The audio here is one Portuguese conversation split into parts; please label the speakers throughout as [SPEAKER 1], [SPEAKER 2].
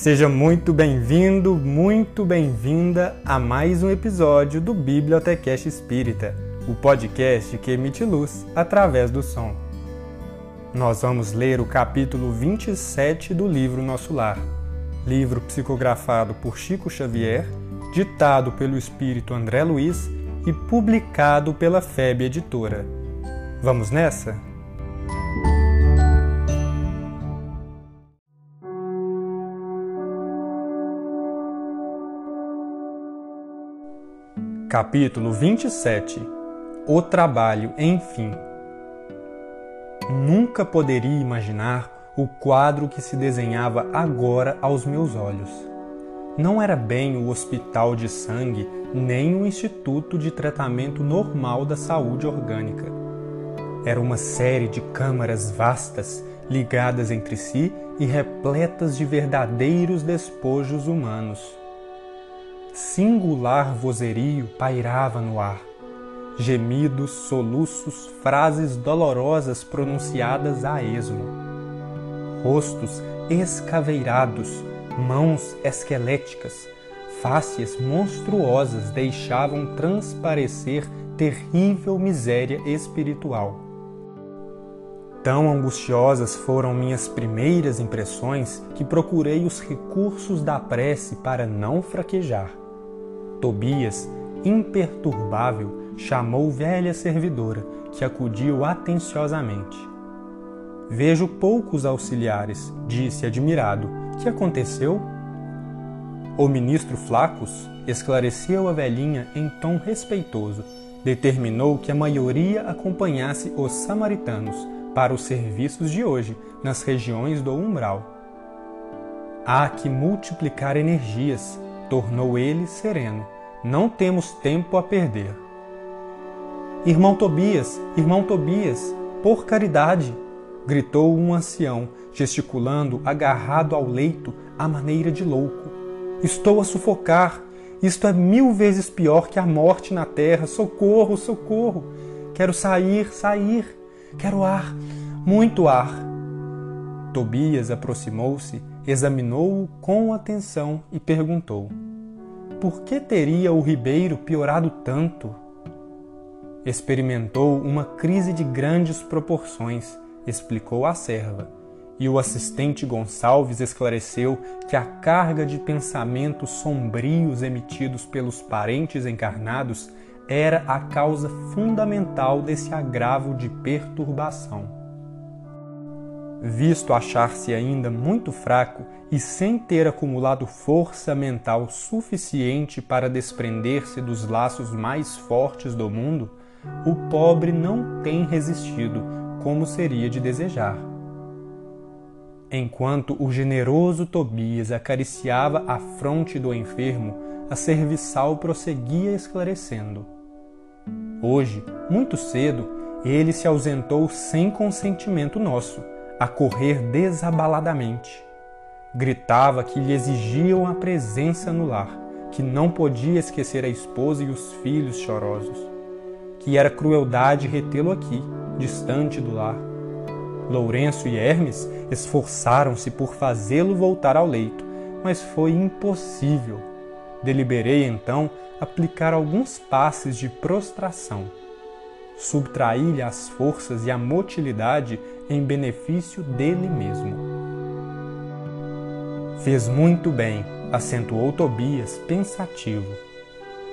[SPEAKER 1] Seja muito bem-vindo, muito bem-vinda a mais um episódio do Bibliotecast Espírita, o podcast que emite luz através do som. Nós vamos ler o capítulo 27 do livro Nosso Lar, livro psicografado por Chico Xavier, ditado pelo espírito André Luiz e publicado pela FEB Editora. Vamos nessa? Capítulo 27 O trabalho, enfim. Nunca poderia imaginar o quadro que se desenhava agora aos meus olhos. Não era bem o hospital de sangue nem o instituto de tratamento normal da saúde orgânica. Era uma série de câmaras vastas, ligadas entre si e repletas de verdadeiros despojos humanos singular vozerio pairava no ar. Gemidos, soluços, frases dolorosas pronunciadas a esmo. Rostos escaveirados, mãos esqueléticas, fácies monstruosas deixavam transparecer terrível miséria espiritual. Tão angustiosas foram minhas primeiras impressões que procurei os recursos da prece para não fraquejar. Tobias, imperturbável, chamou velha servidora, que acudiu atenciosamente. Vejo poucos auxiliares, disse admirado. Que aconteceu? O ministro Flacos esclareceu a velhinha em tom respeitoso. Determinou que a maioria acompanhasse os samaritanos para os serviços de hoje nas regiões do umbral. Há que multiplicar energias, tornou ele sereno. Não temos tempo a perder. Irmão Tobias, irmão Tobias, por caridade! gritou um ancião, gesticulando, agarrado ao leito à maneira de louco. Estou a sufocar. Isto é mil vezes pior que a morte na terra. Socorro, socorro! Quero sair, sair. Quero ar, muito ar. Tobias aproximou-se examinou-o com atenção e perguntou: Por que teria o ribeiro piorado tanto? Experimentou uma crise de grandes proporções, explicou a serva. E o assistente Gonçalves esclareceu que a carga de pensamentos sombrios emitidos pelos parentes encarnados era a causa fundamental desse agravo de perturbação visto achar-se ainda muito fraco e sem ter acumulado força mental suficiente para desprender-se dos laços mais fortes do mundo, o pobre não tem resistido como seria de desejar. Enquanto o generoso Tobias acariciava a fronte do enfermo, a serviçal prosseguia esclarecendo. Hoje, muito cedo, ele se ausentou sem consentimento nosso a correr desabaladamente. Gritava que lhe exigiam a presença no lar, que não podia esquecer a esposa e os filhos chorosos, que era crueldade retê-lo aqui, distante do lar. Lourenço e Hermes esforçaram-se por fazê-lo voltar ao leito, mas foi impossível. Deliberei então aplicar alguns passes de prostração subtrair-lhe as forças e a motilidade em benefício dele mesmo. Fez muito bem, acentuou Tobias, pensativo.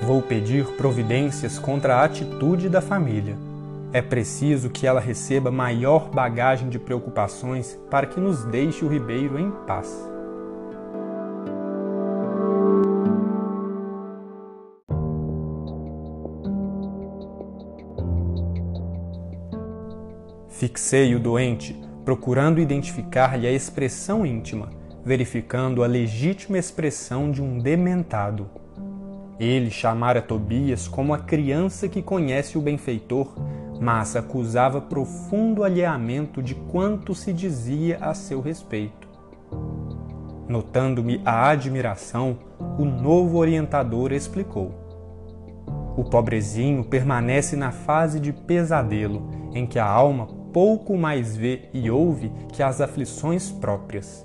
[SPEAKER 1] Vou pedir providências contra a atitude da família. É preciso que ela receba maior bagagem de preocupações para que nos deixe o ribeiro em paz. Fixei o doente, procurando identificar-lhe a expressão íntima, verificando a legítima expressão de um dementado. Ele chamara Tobias como a criança que conhece o benfeitor, mas acusava profundo alheamento de quanto se dizia a seu respeito. Notando-me a admiração, o novo orientador explicou. O pobrezinho permanece na fase de pesadelo, em que a alma pouco mais vê e ouve que as aflições próprias.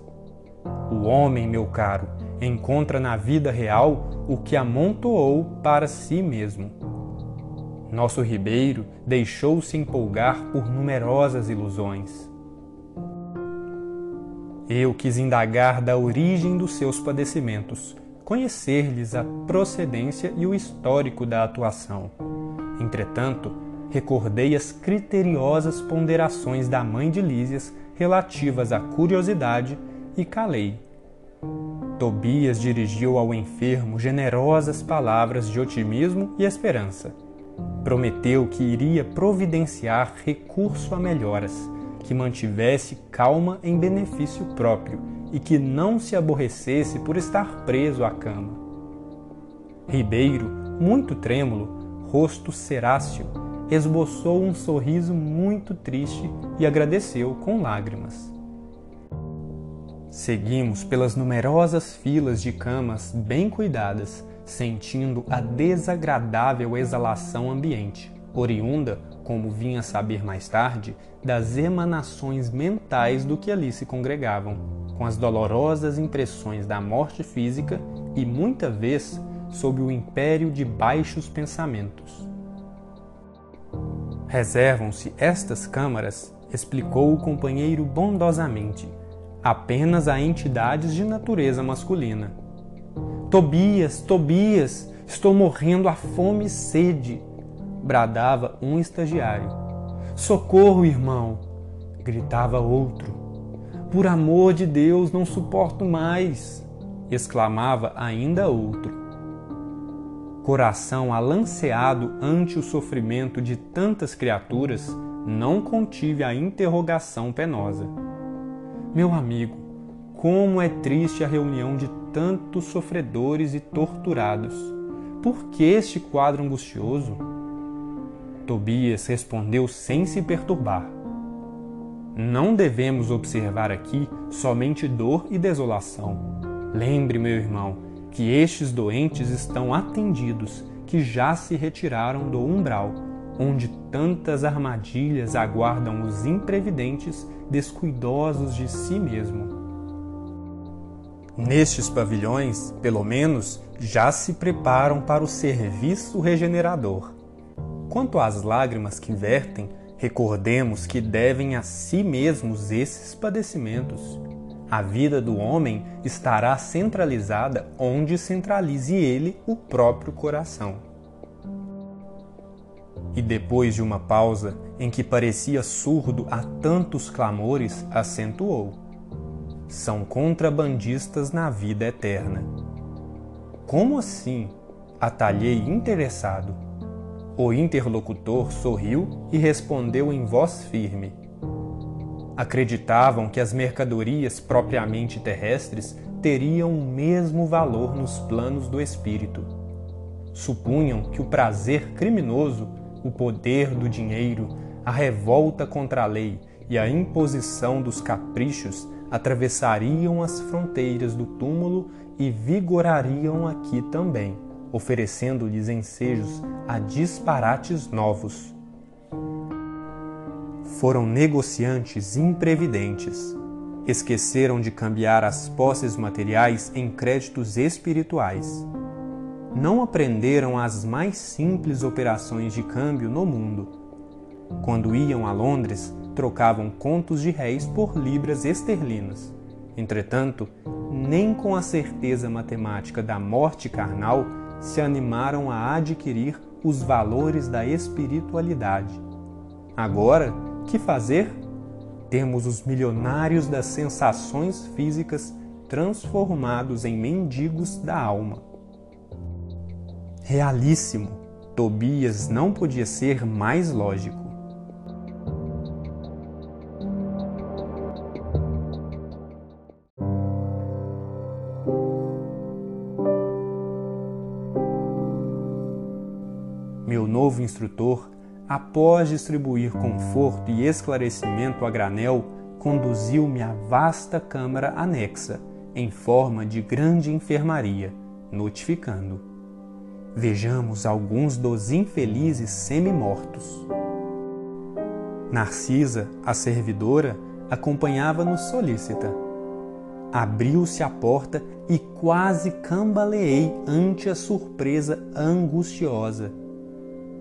[SPEAKER 1] O homem, meu caro, encontra na vida real o que amontoou para si mesmo. Nosso Ribeiro deixou-se empolgar por numerosas ilusões. Eu quis indagar da origem dos seus padecimentos, conhecer-lhes a procedência e o histórico da atuação. Entretanto, recordei as criteriosas ponderações da mãe de Lísias relativas à curiosidade e calei. Tobias dirigiu ao enfermo generosas palavras de otimismo e esperança. Prometeu que iria providenciar recurso a melhoras que mantivesse calma em benefício próprio e que não se aborrecesse por estar preso à cama. Ribeiro, muito trêmulo, rosto ceráceo, esboçou um sorriso muito triste e agradeceu com lágrimas. Seguimos pelas numerosas filas de camas bem cuidadas, sentindo a desagradável exalação ambiente, oriunda como vinha saber mais tarde, das emanações mentais do que ali se congregavam, com as dolorosas impressões da morte física e, muita vez, sob o império de baixos pensamentos. Reservam-se estas câmaras, explicou o companheiro bondosamente, apenas a entidades de natureza masculina. Tobias, Tobias, estou morrendo à fome e sede bradava um estagiário. Socorro, irmão! gritava outro. Por amor de Deus, não suporto mais! exclamava ainda outro. Coração alanceado ante o sofrimento de tantas criaturas, não contive a interrogação penosa. Meu amigo, como é triste a reunião de tantos sofredores e torturados. Por que este quadro angustioso? Tobias respondeu sem se perturbar. Não devemos observar aqui somente dor e desolação. Lembre, meu irmão, que estes doentes estão atendidos, que já se retiraram do umbral, onde tantas armadilhas aguardam os imprevidentes, descuidosos de si mesmo. Nestes pavilhões, pelo menos, já se preparam para o serviço regenerador. Quanto às lágrimas que vertem, recordemos que devem a si mesmos esses padecimentos. A vida do homem estará centralizada onde centralize ele o próprio coração. E depois de uma pausa em que parecia surdo a tantos clamores, acentuou: São contrabandistas na vida eterna. Como assim? Atalhei interessado. O interlocutor sorriu e respondeu em voz firme. Acreditavam que as mercadorias propriamente terrestres teriam o mesmo valor nos planos do espírito. Supunham que o prazer criminoso, o poder do dinheiro, a revolta contra a lei e a imposição dos caprichos atravessariam as fronteiras do túmulo e vigorariam aqui também oferecendo-lhes ensejos a disparates novos. Foram negociantes imprevidentes. Esqueceram de cambiar as posses materiais em créditos espirituais. Não aprenderam as mais simples operações de câmbio no mundo. Quando iam a Londres, trocavam contos de réis por libras esterlinas. Entretanto, nem com a certeza matemática da morte carnal se animaram a adquirir os valores da espiritualidade. Agora, que fazer? Temos os milionários das sensações físicas transformados em mendigos da alma. Realíssimo! Tobias não podia ser mais lógico. novo instrutor, após distribuir conforto e esclarecimento a granel, conduziu-me à vasta câmara anexa, em forma de grande enfermaria, notificando: Vejamos alguns dos infelizes semi-mortos. Narcisa, a servidora, acompanhava-nos solícita. Abriu-se a porta e quase cambaleei ante a surpresa angustiosa.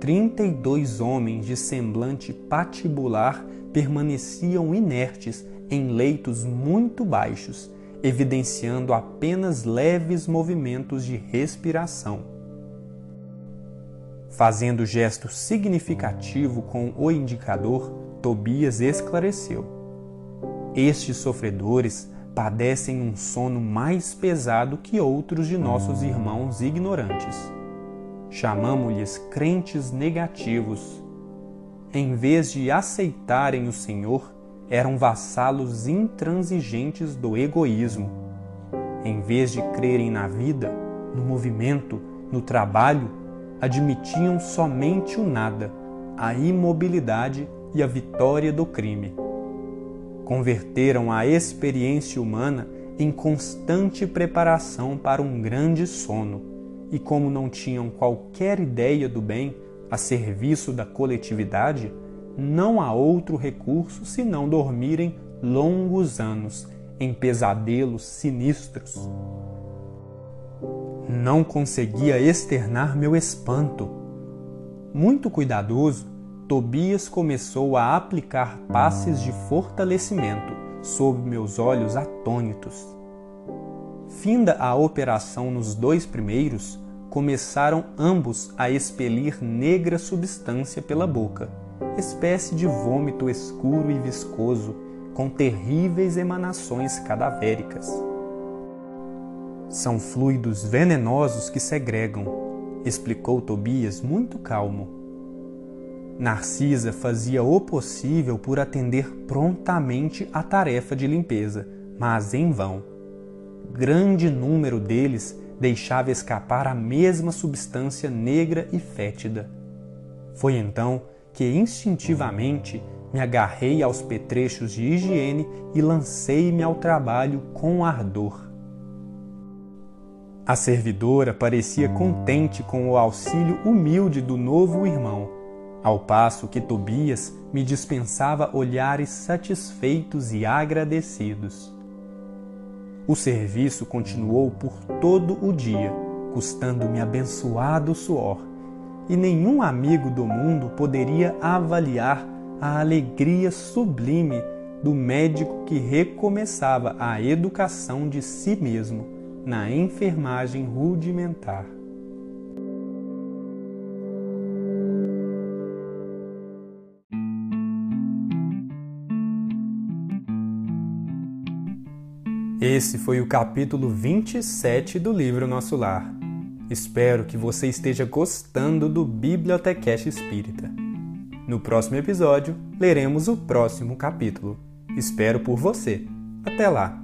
[SPEAKER 1] Trinta e dois homens de semblante patibular permaneciam inertes em leitos muito baixos, evidenciando apenas leves movimentos de respiração. Fazendo gesto significativo com o indicador, Tobias esclareceu: Estes sofredores padecem um sono mais pesado que outros de nossos irmãos ignorantes. Chamamo-lhes crentes negativos. Em vez de aceitarem o Senhor, eram vassalos intransigentes do egoísmo. Em vez de crerem na vida, no movimento, no trabalho, admitiam somente o nada, a imobilidade e a vitória do crime converteram a experiência humana em constante preparação para um grande sono, e como não tinham qualquer ideia do bem a serviço da coletividade, não há outro recurso senão dormirem longos anos em pesadelos sinistros. Não conseguia externar meu espanto. Muito cuidadoso, Tobias começou a aplicar passes de fortalecimento sob meus olhos atônitos. Finda a operação nos dois primeiros, começaram ambos a expelir negra substância pela boca, espécie de vômito escuro e viscoso, com terríveis emanações cadavéricas. São fluidos venenosos que segregam, explicou Tobias muito calmo Narcisa fazia o possível por atender prontamente à tarefa de limpeza, mas em vão. Grande número deles deixava escapar a mesma substância negra e fétida. Foi então que instintivamente me agarrei aos petrechos de higiene e lancei-me ao trabalho com ardor. A servidora parecia contente com o auxílio humilde do novo irmão ao passo que Tobias me dispensava olhares satisfeitos e agradecidos. O serviço continuou por todo o dia, custando-me abençoado suor, e nenhum amigo do mundo poderia avaliar a alegria sublime do médico que recomeçava a educação de si mesmo na enfermagem rudimentar. Esse foi o capítulo 27 do livro Nosso Lar. Espero que você esteja gostando do Bibliotecast Espírita. No próximo episódio, leremos o próximo capítulo. Espero por você. Até lá!